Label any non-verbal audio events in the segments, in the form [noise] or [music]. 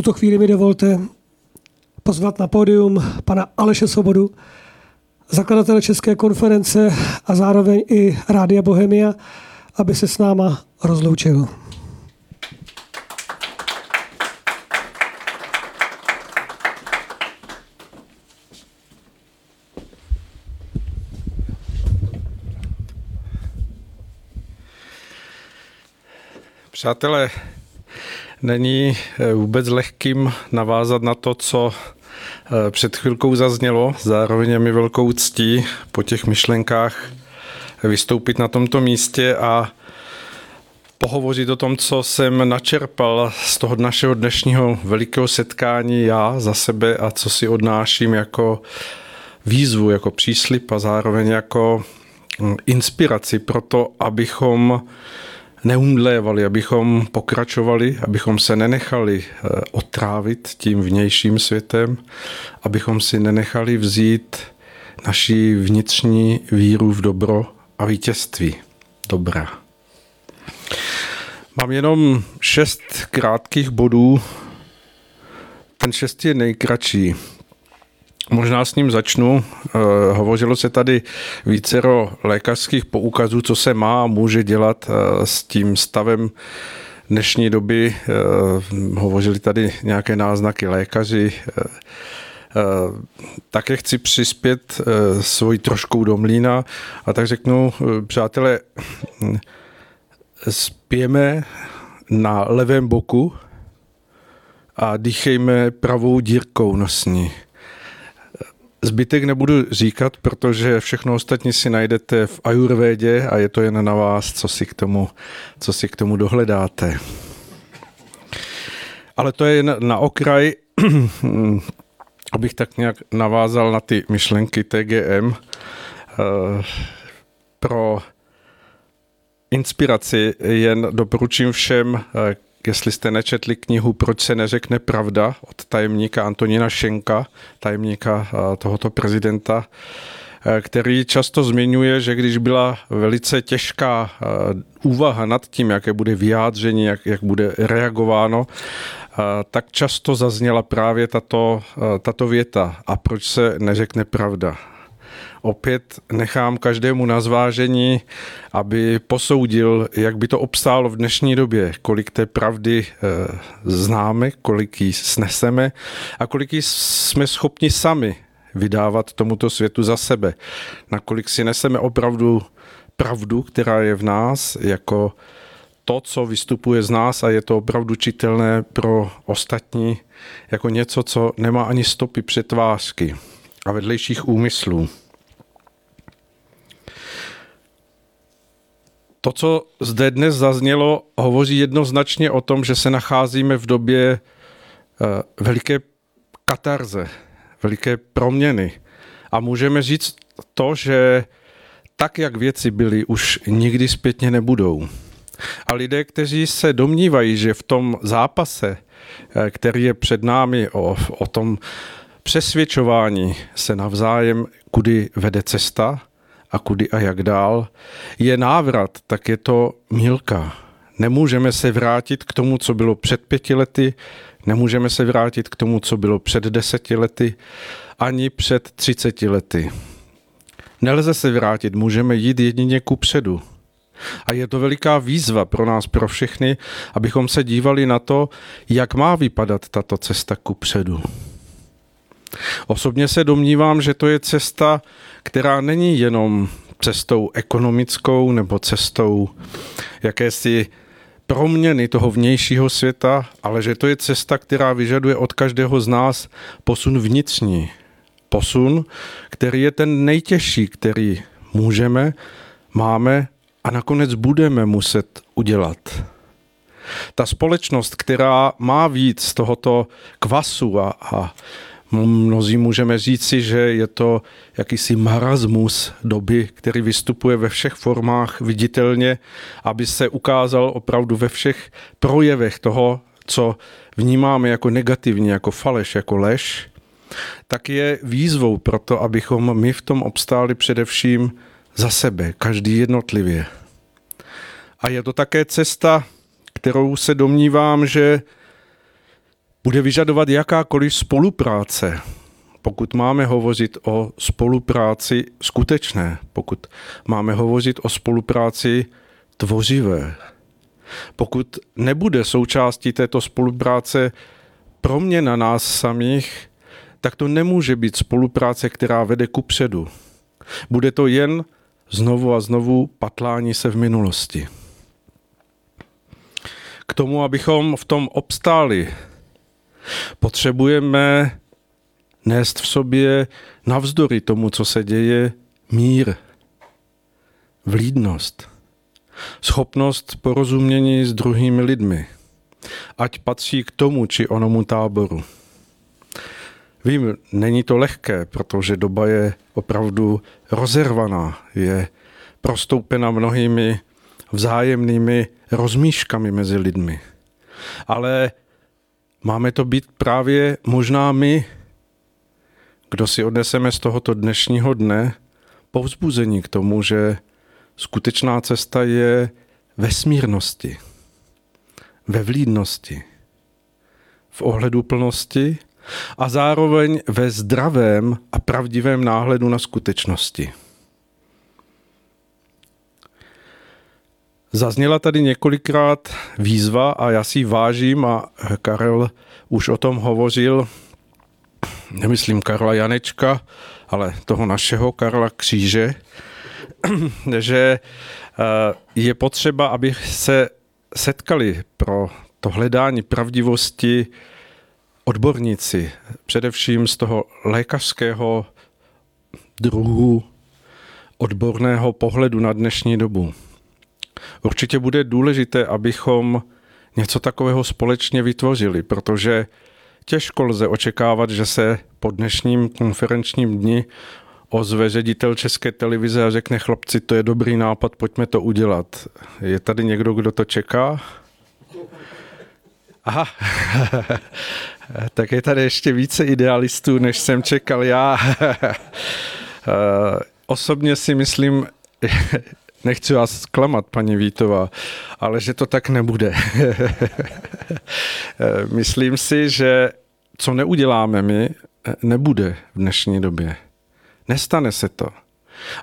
tuto chvíli mi dovolte pozvat na pódium pana Aleše Svobodu, zakladatele České konference a zároveň i Rádia Bohemia, aby se s náma rozloučil. Přátelé, není eh, vůbec lehkým navázat na to, co eh, před chvilkou zaznělo. Zároveň je mi velkou ctí po těch myšlenkách vystoupit na tomto místě a pohovořit o tom, co jsem načerpal z toho našeho dnešního velikého setkání já za sebe a co si odnáším jako výzvu, jako příslip a zároveň jako hm, inspiraci pro to, abychom neumdlévali, abychom pokračovali, abychom se nenechali eh, otrávit tím vnějším světem, abychom si nenechali vzít naši vnitřní víru v dobro a vítězství dobra. Mám jenom šest krátkých bodů. Ten šest je nejkratší. Možná s ním začnu. Eh, hovořilo se tady vícero lékařských poukazů, co se má a může dělat eh, s tím stavem dnešní doby. Eh, hovořili tady nějaké náznaky lékaři. Také chci přispět svojí troškou do mlína a tak řeknu, přátelé, spějeme na levém boku a dýchejme pravou dírkou nosní. Zbytek nebudu říkat, protože všechno ostatní si najdete v Ajurvédě a je to jen na vás, co si k tomu, co si k tomu dohledáte. Ale to je jen na okraj, [clears throat] abych tak nějak navázal na ty myšlenky TGM. Eh, pro inspiraci jen doporučím všem, eh, jestli jste nečetli knihu Proč se neřekne pravda od tajemníka Antonína Šenka, tajemníka eh, tohoto prezidenta, eh, který často zmiňuje, že když byla velice těžká eh, úvaha nad tím, jaké bude vyjádření, jak, jak bude reagováno, tak často zazněla právě tato, tato věta. A proč se neřekne pravda? Opět nechám každému na zvážení, aby posoudil, jak by to obstálo v dnešní době, kolik té pravdy eh, známe, kolik ji sneseme a kolik ji jsme schopni sami vydávat tomuto světu za sebe. Nakolik si neseme opravdu pravdu, která je v nás, jako to, co vystupuje z nás a je to opravdu čitelné pro ostatní, jako něco, co nemá ani stopy přetvářky a vedlejších úmyslů. To, co zde dnes zaznělo, hovoří jednoznačně o tom, že se nacházíme v době eh, veliké katarze, veliké proměny. A můžeme říct to, že tak, jak věci byly, už nikdy zpětně nebudou. A lidé, kteří se domnívají, že v tom zápase, eh, který je před námi o, o tom přesvědčování se navzájem, kudy vede cesta, a kudy a jak dál, je návrat, tak je to mílka. Nemůžeme se vrátit k tomu, co bylo před pěti lety, nemůžeme se vrátit k tomu, co bylo před deseti lety, ani před třiceti lety. Nelze se vrátit, můžeme jít jedině ku předu. A je to veliká výzva pro nás, pro všechny, abychom se dívali na to, jak má vypadat tato cesta ku předu. Osobně se domnívám, že to je cesta, která není jenom cestou ekonomickou nebo cestou jakési proměny toho vnějšího světa, ale že to je cesta, která vyžaduje od každého z nás posun vnitřní. Posun, který je ten nejtěžší, který můžeme, máme a nakonec budeme muset udělat. Ta společnost, která má víc tohoto kvasu a, a Mnozí můžeme říci, že je to jakýsi marasmus doby, který vystupuje ve všech formách viditelně, aby se ukázal opravdu ve všech projevech toho, co vnímáme jako negativní, jako faleš, jako lež, tak je výzvou pro to, abychom my v tom obstáli především za sebe, každý jednotlivě. A je to také cesta, kterou se domnívám, že bude vyžadovat jakákoliv spolupráce, pokud máme hovořit o spolupráci skutečné, pokud máme hovořit o spolupráci tvořivé, pokud nebude součástí této spolupráce proměna nás samých, tak to nemůže být spolupráce, která vede ku předu. Bude to jen znovu a znovu patlání se v minulosti. K tomu, abychom v tom obstáli, potřebujeme nést v sobě navzdory tomu, co se děje, mír, vlídnost, schopnost porozumění s druhými lidmi, ať patří k tomu či onomu táboru. Vím, není to lehké, protože doba je opravdu rozervaná, je prostoupena mnohými vzájemnými rozmíškami mezi lidmi. Ale máme to být právě možná my, kdo si odneseme z tohoto dnešního dne povzbuzení k tomu, že skutečná cesta je ve smírnosti, ve vlídnosti, v ohledu plnosti a zároveň ve zdravém a pravdivém náhledu na skutečnosti. Zazněla tady několikrát výzva a já si vážím a Karel už o tom hovořil, nemyslím Karla Janečka, ale toho našeho Karla Kříže, [clears throat] že eh, je potřeba, aby se setkali pro to hledání pravdivosti odborníci, především z toho lékařského druhu odborného pohledu na dnešní dobu. Určitě bude důležité, abychom něco takového společně vytvořili, protože těžko lze očekávat, že se po dnešním konferenčním dni ozve ředitel České televize a řekne chlapci, to je dobrý nápad, pojďme to udělat. Je tady někdo, kdo to čeká? Aha, [laughs] tak je tady ještě více idealistů, než jsem čekal já. [laughs] Osobně si myslím, nechci vás zklamat, paní Vítová, ale že to tak nebude. [laughs] myslím si, že co neuděláme my, nebude v dnešní době. Nestane se to.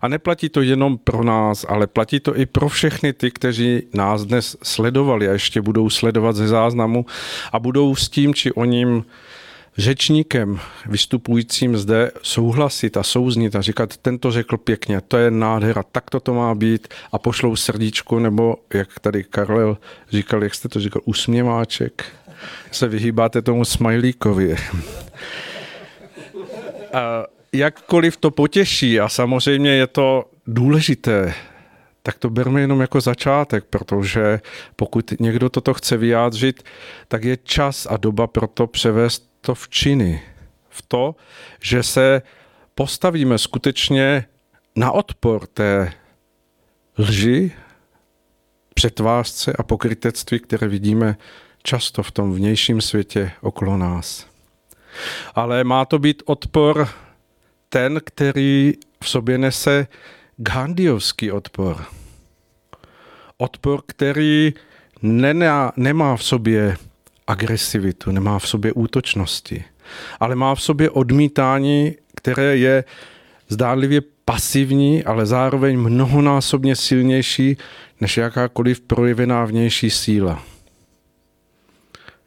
A neplatí to jenom pro nás, ale platí to i pro všechny ty, kteří nás dnes sledovali a ještě budou sledovat ze záznamu a budou s tím či o ním řečníkem vystupujícím zde souhlasit a souznit a říkat, tento řekl pěkně, to je nádhera, tak to má být a pošlou srdíčku, nebo jak tady Karel říkal, jak jste to říkal, usměváček, se vyhýbáte tomu smajlíkovi. A jakkoliv to potěší a samozřejmě je to důležité, tak to berme jenom jako začátek, protože pokud někdo toto chce vyjádřit, tak je čas a doba pro to převést to v činy. V to, že se postavíme skutečně na odpor té lži, přetvářce a pokrytectví, které vidíme často v tom vnějším světě okolo nás. Ale má to být odpor ten, který v sobě nese Gandhiovský odpor. Odpor, který nemá, nemá v sobě agresivitu, nemá v sobě útočnosti, ale má v sobě odmítání, které je zdánlivě pasivní, ale zároveň mnohonásobně silnější než jakákoliv projevená vnější síla.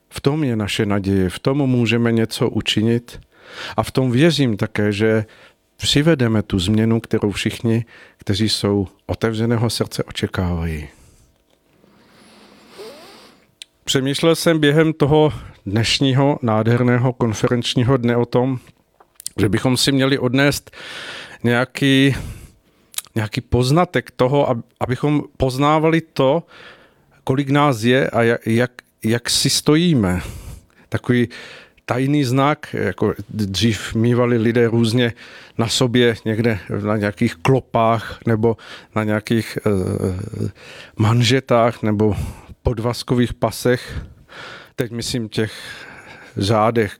V tom je naše naděje, v tom můžeme něco učinit a v tom věřím také, že přivedeme tu změnu, kterou všichni, kteří jsou otevřeného srdce, očekávají. Přemýšlel jsem během toho dnešního nádherného konferenčního dne o tom, že bychom si měli odnést nějaký, nějaký poznatek toho, abychom poznávali to, kolik nás je a jak, jak, jak si stojíme. Takový tajný znak, jako dřív mývali lidé různě na sobě někde na nějakých klopách nebo na nějakých uh, manžetách nebo podvazkových pasech. Teď myslím těch řádech.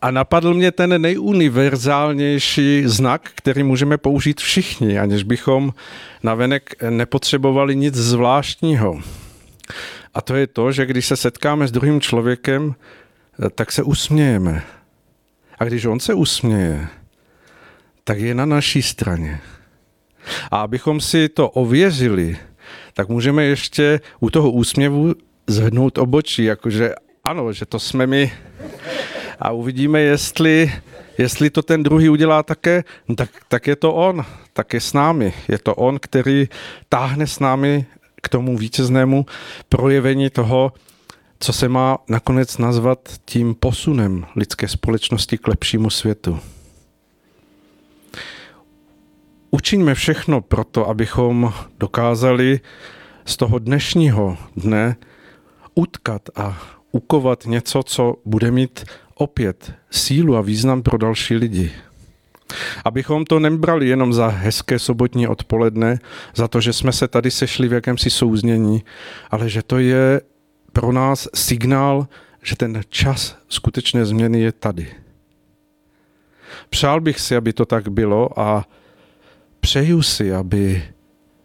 A napadl mě ten nejuniverzálnější znak, který můžeme použít všichni, aniž bychom navenek nepotřebovali nic zvláštního. A to je to, že když se setkáme s druhým člověkem, tak se usmějeme. A když on se usměje, tak je na naší straně. A abychom si to ověřili, tak můžeme ještě u toho úsměvu zvednout obočí, jakože ano, že to jsme my. A uvidíme, jestli, jestli to ten druhý udělá také, no tak, tak je to on, tak je s námi. Je to on, který táhne s námi k tomu vítěznému projevení toho, co se má nakonec nazvat tím posunem lidské společnosti k lepšímu světu. Učiňme všechno proto, abychom dokázali z toho dnešního dne utkat a ukovat něco, co bude mít opět sílu a význam pro další lidi. Abychom to nebrali jenom za hezké sobotní odpoledne, za to, že jsme se tady sešli v jakémsi souznění, ale že to je pro nás signál, že ten čas skutečné změny je tady. Přál bych si, aby to tak bylo a přeju si, aby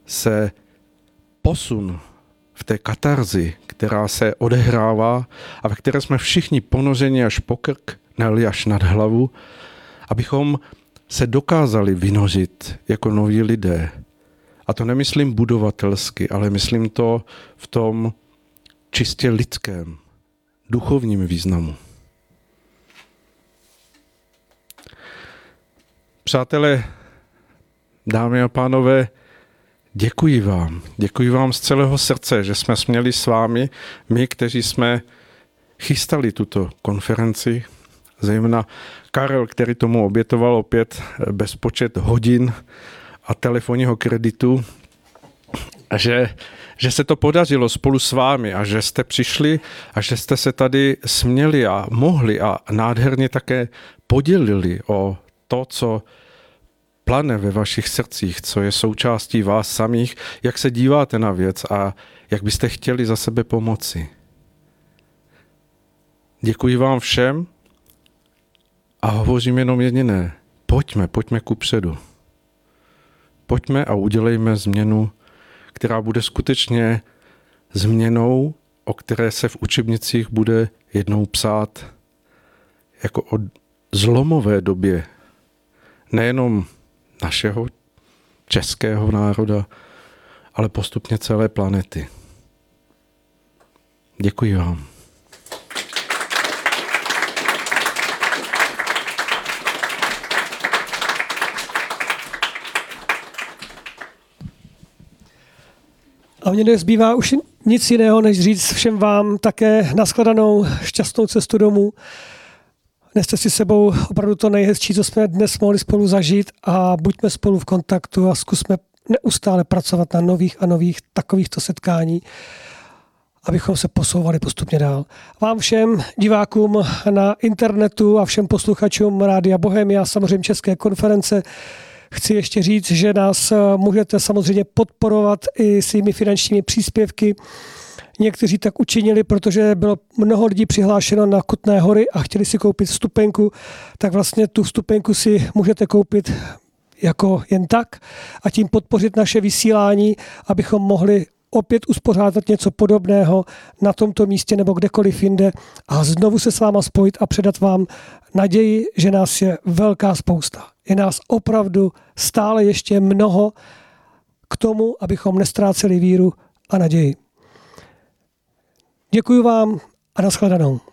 se posun v té katarzi, která se odehrává a ve které jsme všichni ponořeni až po krk, ne až nad hlavu, abychom se dokázali vynořit jako noví lidé. A to nemyslím budovatelsky, ale myslím to v tom čistě lidském, duchovním významu. Přátelé, dámy a pánové, děkuji vám. Děkuji vám z celého srdce, že jsme směli s vámi, my, kteří jsme chystali tuto konferenci, zejména Karel, který tomu obětoval opět bezpočet hodin a telefonního kreditu, že, že se to podařilo spolu s vámi a že jste přišli a že jste se tady směli a mohli a nádherně také podělili o to, co plane ve vašich srdcích, co je součástí vás samých, jak se díváte na věc a jak byste chtěli za sebe pomoci. Děkuji vám všem hovořím jenom jediné. Pojďme, pojďme ku předu. Pojďme a udělejme změnu, která bude skutečně změnou, o které se v učebnicích bude jednou psát jako o zlomové době nejenom našeho českého národa, ale postupně celé planety. Děkuji vám. A mně nezbývá už nic jiného, než říct všem vám také naskladanou šťastnou cestu domů. Neste si sebou opravdu to nejhezčí, co jsme dnes mohli spolu zažít a buďme spolu v kontaktu a zkusme neustále pracovat na nových a nových takovýchto setkání, abychom se posouvali postupně dál. Vám všem divákům na internetu a všem posluchačům Rádia Bohemia, samozřejmě České konference, chci ještě říct, že nás můžete samozřejmě podporovat i svými finančními příspěvky. Někteří tak učinili, protože bylo mnoho lidí přihlášeno na Kutné hory a chtěli si koupit vstupenku, tak vlastně tu vstupenku si můžete koupit jako jen tak a tím podpořit naše vysílání, abychom mohli opět uspořádat něco podobného na tomto místě nebo kdekoliv jinde a znovu se s váma spojit a předat vám naději, že nás je velká spousta. Je nás opravdu stále ještě mnoho k tomu, abychom nestráceli víru a naději. Děkuji vám a nashledanou.